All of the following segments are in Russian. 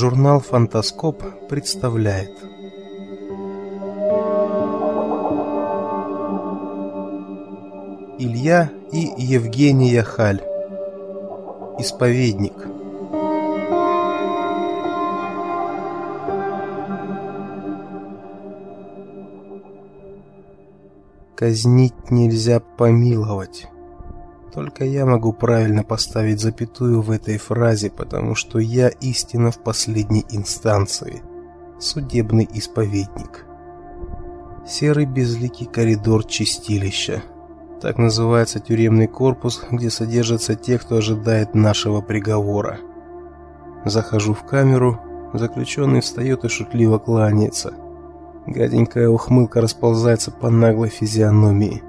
Журнал Фантаскоп представляет. Илья и Евгения Халь. Исповедник. Казнить нельзя помиловать. Только я могу правильно поставить запятую в этой фразе, потому что я истина в последней инстанции. Судебный исповедник. Серый безликий коридор чистилища. Так называется тюремный корпус, где содержатся те, кто ожидает нашего приговора. Захожу в камеру, заключенный встает и шутливо кланяется. Гаденькая ухмылка расползается по наглой физиономии.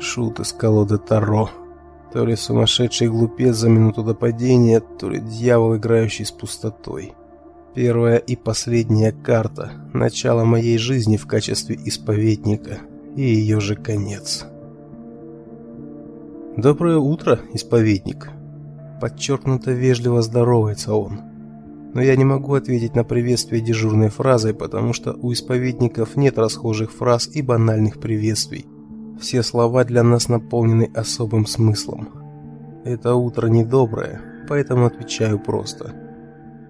Шут из колоды Таро. То ли сумасшедший глупец за минуту до падения, то ли дьявол, играющий с пустотой. Первая и последняя карта – начало моей жизни в качестве исповедника и ее же конец. «Доброе утро, исповедник!» Подчеркнуто вежливо здоровается он. Но я не могу ответить на приветствие дежурной фразой, потому что у исповедников нет расхожих фраз и банальных приветствий. Все слова для нас наполнены особым смыслом. Это утро недоброе, поэтому отвечаю просто.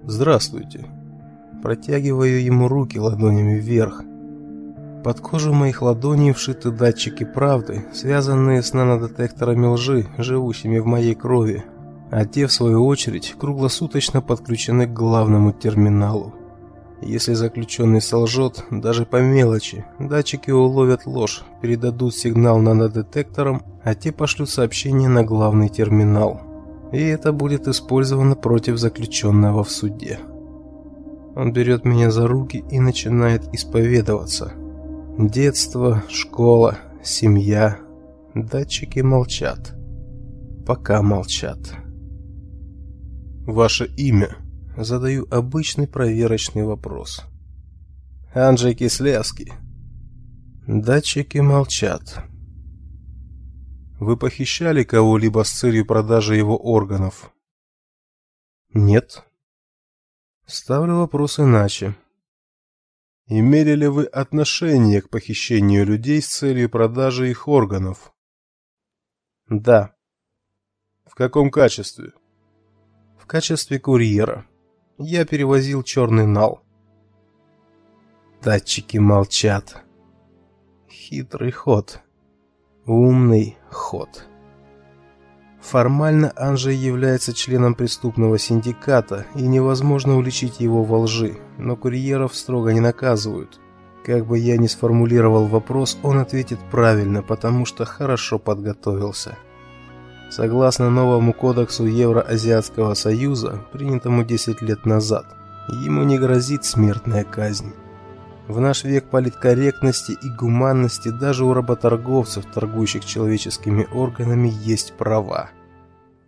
«Здравствуйте». Протягиваю ему руки ладонями вверх. Под кожу моих ладоней вшиты датчики правды, связанные с нанодетекторами лжи, живущими в моей крови, а те, в свою очередь, круглосуточно подключены к главному терминалу. Если заключенный солжет, даже по мелочи, датчики уловят ложь, передадут сигнал нанодетекторам, а те пошлют сообщение на главный терминал. И это будет использовано против заключенного в суде. Он берет меня за руки и начинает исповедоваться. Детство, школа, семья. Датчики молчат. Пока молчат. Ваше имя? Задаю обычный проверочный вопрос. Анджей Кислевский. Датчики молчат. Вы похищали кого-либо с целью продажи его органов? Нет. Ставлю вопрос иначе. Имели ли вы отношение к похищению людей с целью продажи их органов? Да. В каком качестве? В качестве курьера. Я перевозил черный нал. Датчики молчат. Хитрый ход. Умный ход. Формально Анжей является членом преступного синдиката, и невозможно уличить его во лжи, но курьеров строго не наказывают. Как бы я ни сформулировал вопрос, он ответит правильно, потому что хорошо подготовился. Согласно новому кодексу Евроазиатского союза, принятому 10 лет назад, ему не грозит смертная казнь. В наш век политкорректности и гуманности даже у работорговцев, торгующих человеческими органами, есть права.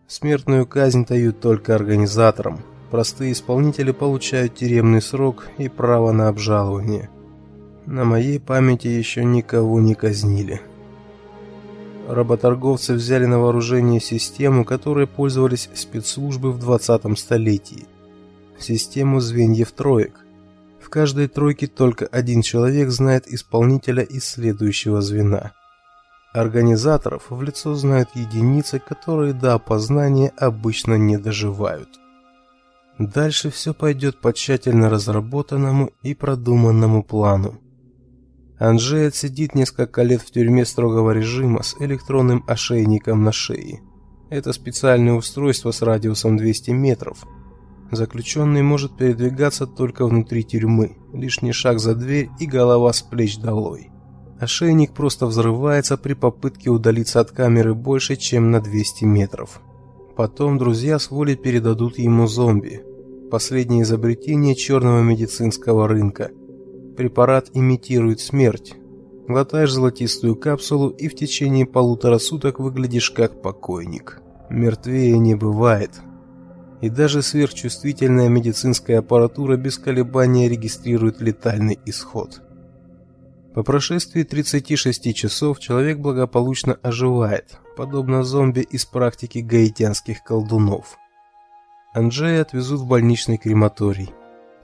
Смертную казнь дают только организаторам. Простые исполнители получают тюремный срок и право на обжалование. На моей памяти еще никого не казнили работорговцы взяли на вооружение систему, которой пользовались спецслужбы в 20 столетии. Систему звеньев троек. В каждой тройке только один человек знает исполнителя из следующего звена. Организаторов в лицо знают единицы, которые до опознания обычно не доживают. Дальше все пойдет по тщательно разработанному и продуманному плану. Анжей отсидит несколько лет в тюрьме строгого режима с электронным ошейником на шее. Это специальное устройство с радиусом 200 метров. Заключенный может передвигаться только внутри тюрьмы, лишний шаг за дверь и голова с плеч долой. Ошейник просто взрывается при попытке удалиться от камеры больше, чем на 200 метров. Потом друзья с волей передадут ему зомби. Последнее изобретение черного медицинского рынка – Препарат имитирует смерть. Глотаешь золотистую капсулу и в течение полутора суток выглядишь как покойник. Мертвее не бывает. И даже сверхчувствительная медицинская аппаратура без колебания регистрирует летальный исход. По прошествии 36 часов человек благополучно оживает, подобно зомби из практики гаитянских колдунов. Анджея отвезут в больничный крематорий.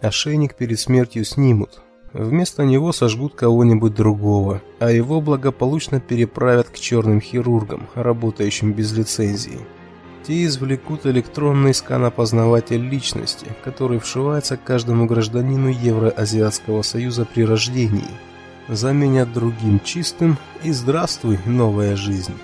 Ошейник перед смертью снимут. Вместо него сожгут кого-нибудь другого, а его благополучно переправят к черным хирургам, работающим без лицензии. Те извлекут электронный скан-опознаватель личности, который вшивается каждому гражданину Евроазиатского союза при рождении. Заменят другим чистым и здравствуй, новая жизнь.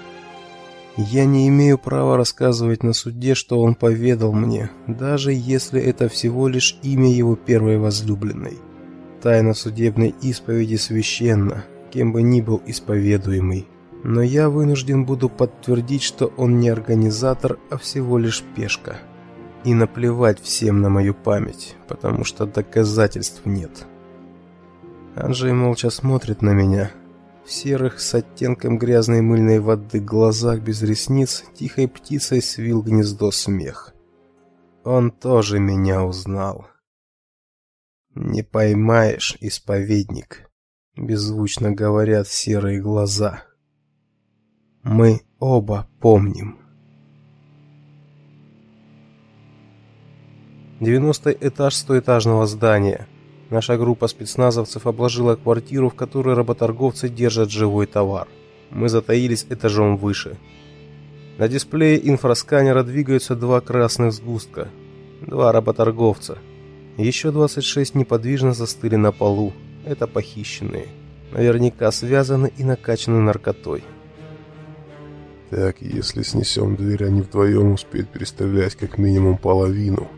Я не имею права рассказывать на суде, что он поведал мне, даже если это всего лишь имя его первой возлюбленной. Тайна судебной исповеди священна, кем бы ни был исповедуемый но я вынужден буду подтвердить, что он не организатор, а всего лишь пешка. И наплевать всем на мою память, потому что доказательств нет. Анжей молча смотрит на меня. В серых с оттенком грязной мыльной воды глазах без ресниц тихой птицей свил гнездо смех. Он тоже меня узнал. «Не поймаешь, исповедник», — беззвучно говорят серые глаза. Мы оба помним. Девяностый этаж стоэтажного здания. Наша группа спецназовцев обложила квартиру, в которой работорговцы держат живой товар. Мы затаились этажом выше. На дисплее инфрасканера двигаются два красных сгустка. Два работорговца. Еще 26 неподвижно застыли на полу. Это похищенные. Наверняка связаны и накачаны наркотой. Так, если снесем дверь, они вдвоем успеют перестрелять как минимум половину.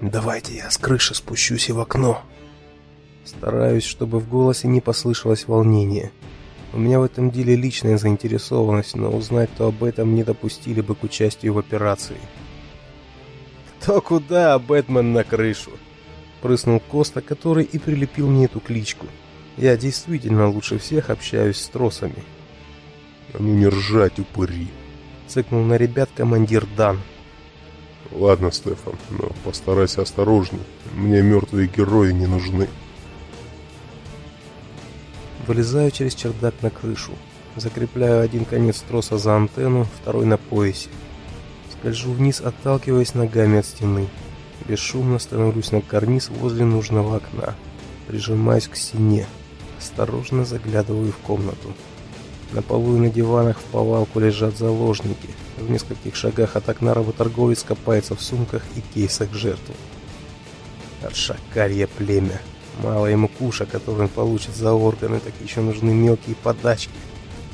Давайте я с крыши спущусь и в окно. Стараюсь, чтобы в голосе не послышалось волнение. У меня в этом деле личная заинтересованность, но узнать то об этом не допустили бы к участию в операции. «Кто куда, Бэтмен на крышу?» Прыснул Коста, который и прилепил мне эту кличку. Я действительно лучше всех общаюсь с тросами. А ну не ржать, упыри. Цыкнул на ребят командир Дан. Ладно, Стефан, но постарайся осторожней. Мне мертвые герои не нужны. Вылезаю через чердак на крышу. Закрепляю один конец троса за антенну, второй на поясе. Скольжу вниз, отталкиваясь ногами от стены. Бесшумно становлюсь на карниз возле нужного окна. Прижимаюсь к стене. Осторожно заглядываю в комнату. На полу и на диванах в повалку лежат заложники. В нескольких шагах от окна работорговец копается в сумках и кейсах жертв. Отшакарье племя. Мало ему куша, который он получит за органы, так еще нужны мелкие подачки.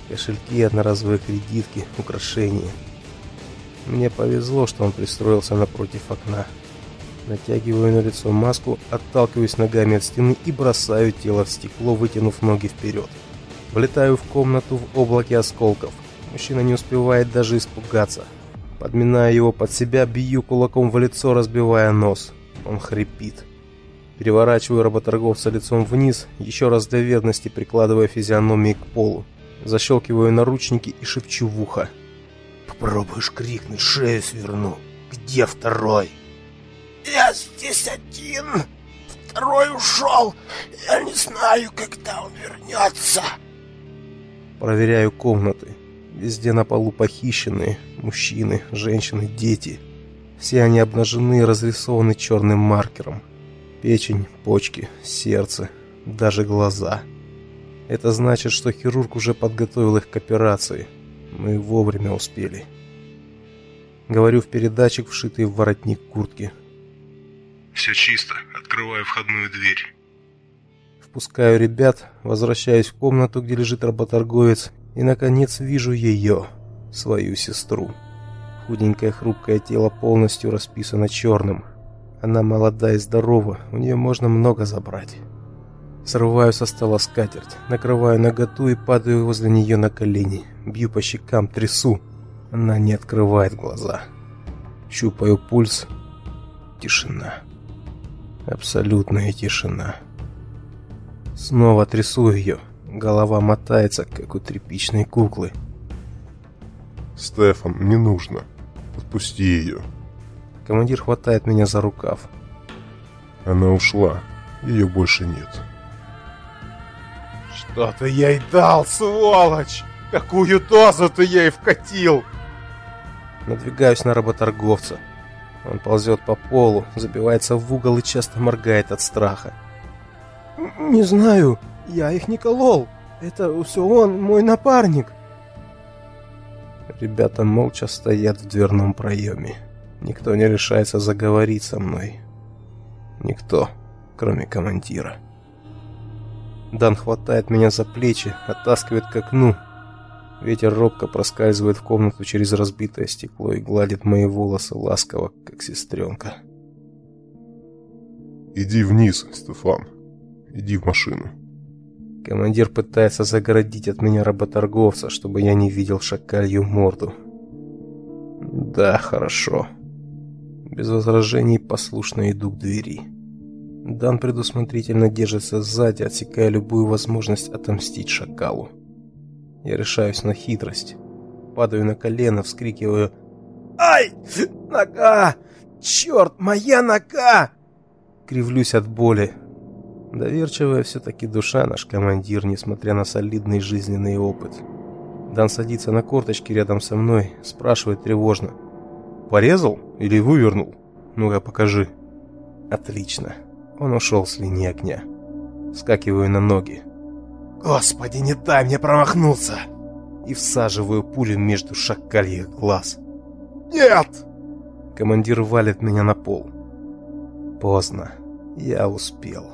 Кошельки, одноразовые кредитки, украшения. Мне повезло, что он пристроился напротив окна. Натягиваю на лицо маску, отталкиваюсь ногами от стены и бросаю тело в стекло, вытянув ноги вперед. Влетаю в комнату в облаке осколков. Мужчина не успевает даже испугаться. Подминаю его под себя, бью кулаком в лицо, разбивая нос. Он хрипит. Переворачиваю работорговца лицом вниз, еще раз для верности прикладывая физиономией к полу. Защелкиваю наручники и шепчу в ухо. «Попробуешь крикнуть, шею сверну. Где второй?» «Я здесь один. Второй ушел. Я не знаю, когда он вернется». Проверяю комнаты. Везде на полу похищенные. Мужчины, женщины, дети. Все они обнажены и разрисованы черным маркером. Печень, почки, сердце, даже глаза. Это значит, что хирург уже подготовил их к операции. Мы вовремя успели. Говорю в передатчик, вшитый в воротник куртки. «Все чисто. Открываю входную дверь». Впускаю ребят, возвращаюсь в комнату, где лежит работорговец, и, наконец, вижу ее, свою сестру. Худенькое хрупкое тело полностью расписано черным. Она молода и здорова, у нее можно много забрать. Срываю со стола скатерть, накрываю наготу и падаю возле нее на колени. Бью по щекам, трясу. Она не открывает глаза. Щупаю пульс. Тишина. Абсолютная тишина. Снова трясу ее. Голова мотается, как у тряпичной куклы. «Стефан, не нужно. Отпусти ее». Командир хватает меня за рукав. Она ушла. Ее больше нет. «Что-то ей дал, сволочь! Какую дозу ты ей вкатил?» Надвигаюсь на работорговца. Он ползет по полу, забивается в угол и часто моргает от страха. «Не знаю, я их не колол. Это все он, мой напарник». Ребята молча стоят в дверном проеме. Никто не решается заговорить со мной. Никто, кроме командира. Дан хватает меня за плечи, оттаскивает к окну. Ветер робко проскальзывает в комнату через разбитое стекло и гладит мои волосы ласково, как сестренка. «Иди вниз, Стефан. Иди в машину». Командир пытается загородить от меня работорговца, чтобы я не видел шакалью морду. Да, хорошо. Без возражений послушно иду к двери. Дан предусмотрительно держится сзади, отсекая любую возможность отомстить шакалу. Я решаюсь на хитрость. Падаю на колено, вскрикиваю «Ай! Нога! Черт, моя нога!» Кривлюсь от боли, Доверчивая все-таки душа наш командир, несмотря на солидный жизненный опыт. Дан садится на корточки рядом со мной, спрашивает тревожно. «Порезал или вывернул? Ну-ка, покажи». «Отлично». Он ушел с линии огня. Скакиваю на ноги. «Господи, не дай мне промахнуться!» И всаживаю пулю между шакальих глаз. «Нет!» Командир валит меня на пол. Поздно. Я успел.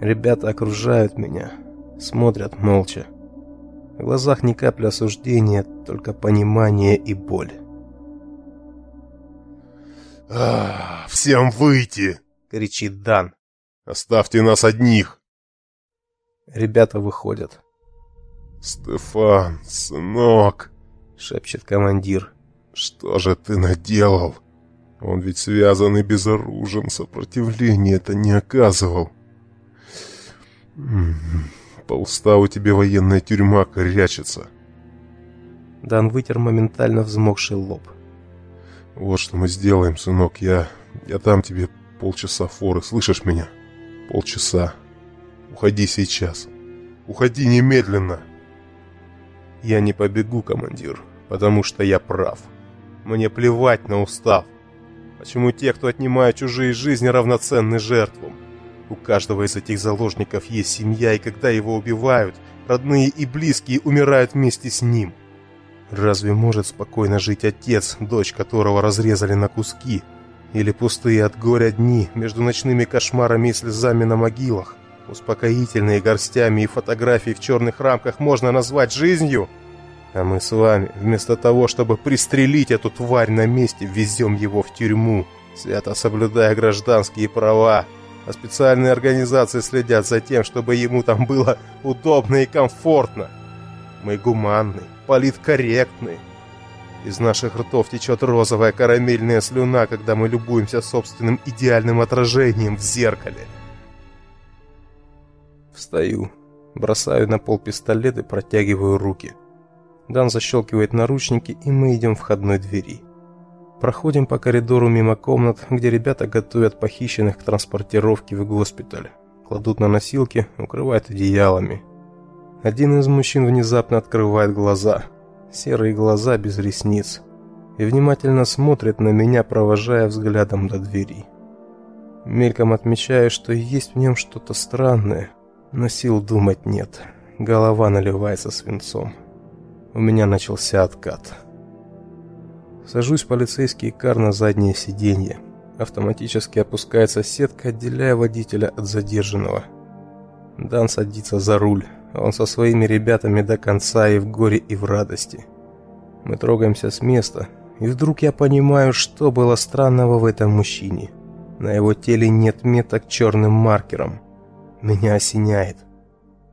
Ребята окружают меня, смотрят молча. В глазах ни капли осуждения, только понимание и боль. «А, «Всем выйти!» — кричит Дан. «Оставьте нас одних!» Ребята выходят. «Стефан, сынок!» — шепчет командир. «Что же ты наделал? Он ведь связан и безоружен, сопротивления-то не оказывал!» По уставу тебе военная тюрьма корячится. Дан вытер моментально взмокший лоб. Вот что мы сделаем, сынок. Я... я дам тебе полчаса форы. Слышишь меня? Полчаса. Уходи сейчас. Уходи немедленно. Я не побегу, командир, потому что я прав. Мне плевать на устав. Почему те, кто отнимает чужие жизни, равноценны жертвам? У каждого из этих заложников есть семья, и когда его убивают, родные и близкие умирают вместе с ним. Разве может спокойно жить отец, дочь которого разрезали на куски? Или пустые от горя дни между ночными кошмарами и слезами на могилах? Успокоительные горстями и фотографии в черных рамках можно назвать жизнью? А мы с вами, вместо того, чтобы пристрелить эту тварь на месте, везем его в тюрьму, свято соблюдая гражданские права а специальные организации следят за тем, чтобы ему там было удобно и комфортно. Мы гуманны, политкорректны. Из наших ртов течет розовая карамельная слюна, когда мы любуемся собственным идеальным отражением в зеркале. Встаю, бросаю на пол пистолет и протягиваю руки. Дан защелкивает наручники, и мы идем в входной двери. Проходим по коридору мимо комнат, где ребята готовят похищенных к транспортировке в госпиталь. Кладут на носилки, укрывают одеялами. Один из мужчин внезапно открывает глаза. Серые глаза без ресниц. И внимательно смотрит на меня, провожая взглядом до двери. Мельком отмечаю, что есть в нем что-то странное, но сил думать нет. Голова наливается свинцом. У меня начался откат. Сажусь полицейский кар на заднее сиденье. Автоматически опускается сетка, отделяя водителя от задержанного. Дан садится за руль. Он со своими ребятами до конца и в горе, и в радости. Мы трогаемся с места, и вдруг я понимаю, что было странного в этом мужчине. На его теле нет меток черным маркером. Меня осеняет.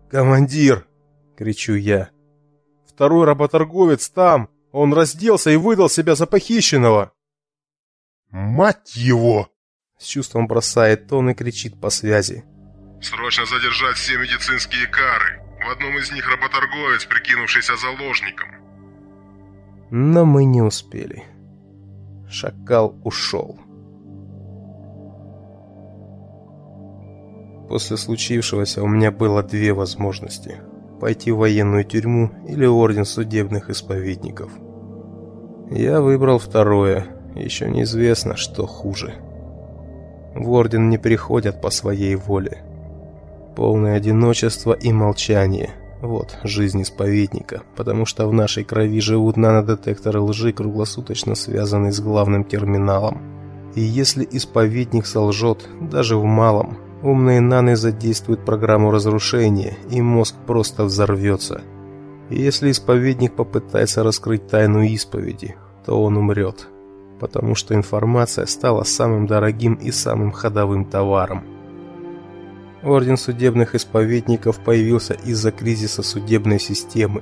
«Командир!» — кричу я. «Второй работорговец там!» Он разделся и выдал себя за похищенного. «Мать его!» С чувством бросает он и кричит по связи. «Срочно задержать все медицинские кары. В одном из них работорговец, прикинувшийся заложником». Но мы не успели. Шакал ушел. После случившегося у меня было две возможности – пойти в военную тюрьму или орден судебных исповедников. Я выбрал второе. Еще неизвестно, что хуже. В орден не приходят по своей воле. Полное одиночество и молчание. Вот жизнь исповедника, потому что в нашей крови живут нанодетекторы лжи, круглосуточно связанные с главным терминалом. И если исповедник солжет, даже в малом, умные наны задействуют программу разрушения, и мозг просто взорвется. И если исповедник попытается раскрыть тайну исповеди, то он умрет, потому что информация стала самым дорогим и самым ходовым товаром. Орден судебных исповедников появился из-за кризиса судебной системы.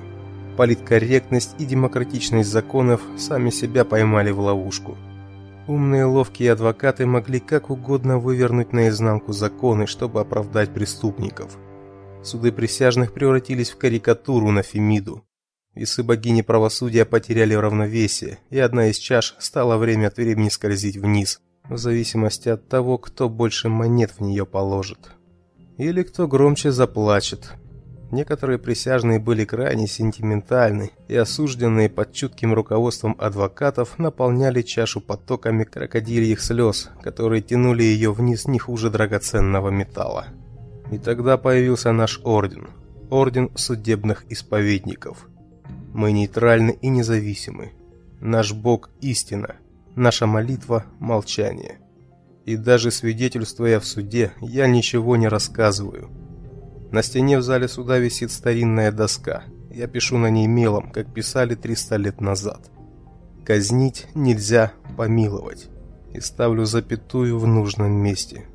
Политкорректность и демократичность законов сами себя поймали в ловушку. Умные ловкие адвокаты могли как угодно вывернуть наизнанку законы, чтобы оправдать преступников. Суды присяжных превратились в карикатуру на Фемиду. Весы богини правосудия потеряли равновесие, и одна из чаш стала время от времени скользить вниз, в зависимости от того, кто больше монет в нее положит. Или кто громче заплачет. Некоторые присяжные были крайне сентиментальны, и осужденные под чутким руководством адвокатов наполняли чашу потоками крокодильих слез, которые тянули ее вниз не хуже драгоценного металла. И тогда появился наш орден, орден судебных исповедников. Мы нейтральны и независимы. Наш Бог истина, наша молитва молчание. И даже свидетельствуя в суде, я ничего не рассказываю. На стене в зале суда висит старинная доска. Я пишу на ней мелом, как писали 300 лет назад. Казнить нельзя помиловать. И ставлю запятую в нужном месте.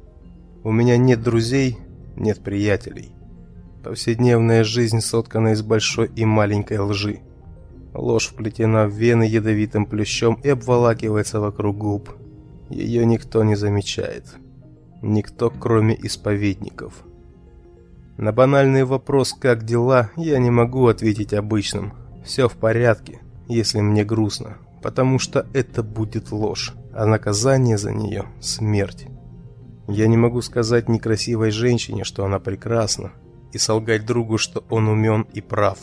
У меня нет друзей, нет приятелей. Повседневная жизнь соткана из большой и маленькой лжи. Ложь вплетена в вены ядовитым плющом и обволакивается вокруг губ. Ее никто не замечает. Никто, кроме исповедников. На банальный вопрос «как дела?» я не могу ответить обычным. Все в порядке, если мне грустно, потому что это будет ложь, а наказание за нее – смерть. Я не могу сказать некрасивой женщине, что она прекрасна, и солгать другу, что он умен и прав.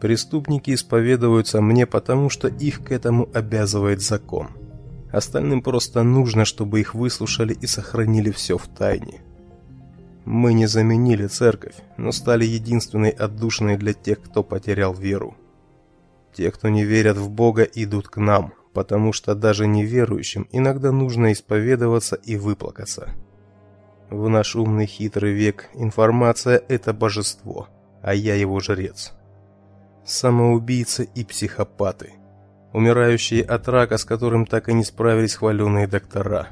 Преступники исповедуются мне, потому что их к этому обязывает закон. Остальным просто нужно, чтобы их выслушали и сохранили все в тайне. Мы не заменили церковь, но стали единственной отдушиной для тех, кто потерял веру. Те, кто не верят в Бога, идут к нам, потому что даже неверующим иногда нужно исповедоваться и выплакаться. В наш умный хитрый век информация – это божество, а я его жрец. Самоубийцы и психопаты. Умирающие от рака, с которым так и не справились хваленые доктора.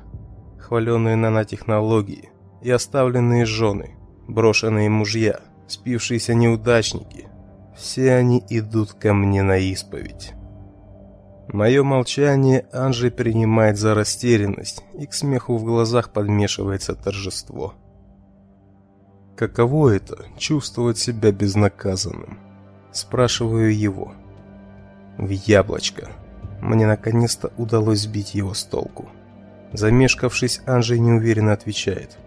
Хваленные нанотехнологии и оставленные жены, брошенные мужья, спившиеся неудачники. Все они идут ко мне на исповедь. Мое молчание Анжи принимает за растерянность, и к смеху в глазах подмешивается торжество. Каково это чувствовать себя безнаказанным? Спрашиваю его. В яблочко. Мне наконец-то удалось сбить его с толку. Замешкавшись, Анжей неуверенно отвечает: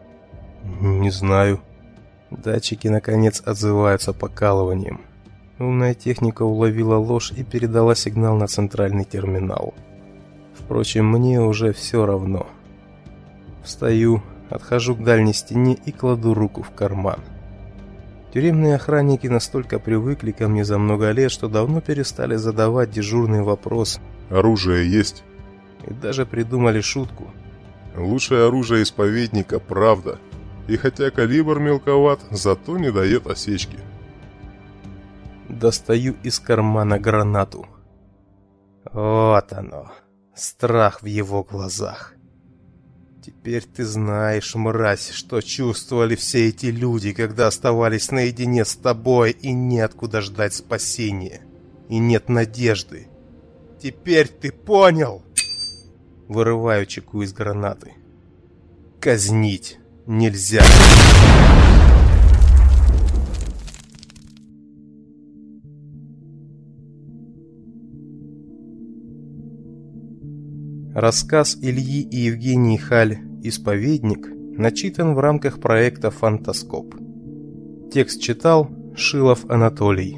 "Не знаю". Датчики наконец отзываются покалыванием. Умная техника уловила ложь и передала сигнал на центральный терминал. Впрочем, мне уже все равно. Встаю, отхожу к дальней стене и кладу руку в карман. Тюремные охранники настолько привыкли ко мне за много лет, что давно перестали задавать дежурный вопрос «Оружие есть?» и даже придумали шутку. Лучшее оружие исповедника – правда. И хотя калибр мелковат, зато не дает осечки. Достаю из кармана гранату. Вот оно. Страх в его глазах. Теперь ты знаешь, мразь, что чувствовали все эти люди, когда оставались наедине с тобой и неоткуда ждать спасения. И нет надежды. Теперь ты понял? Вырываю чеку из гранаты. Казнить нельзя. Рассказ Ильи и Евгении Халь «Исповедник» начитан в рамках проекта «Фантаскоп». Текст читал Шилов Анатолий.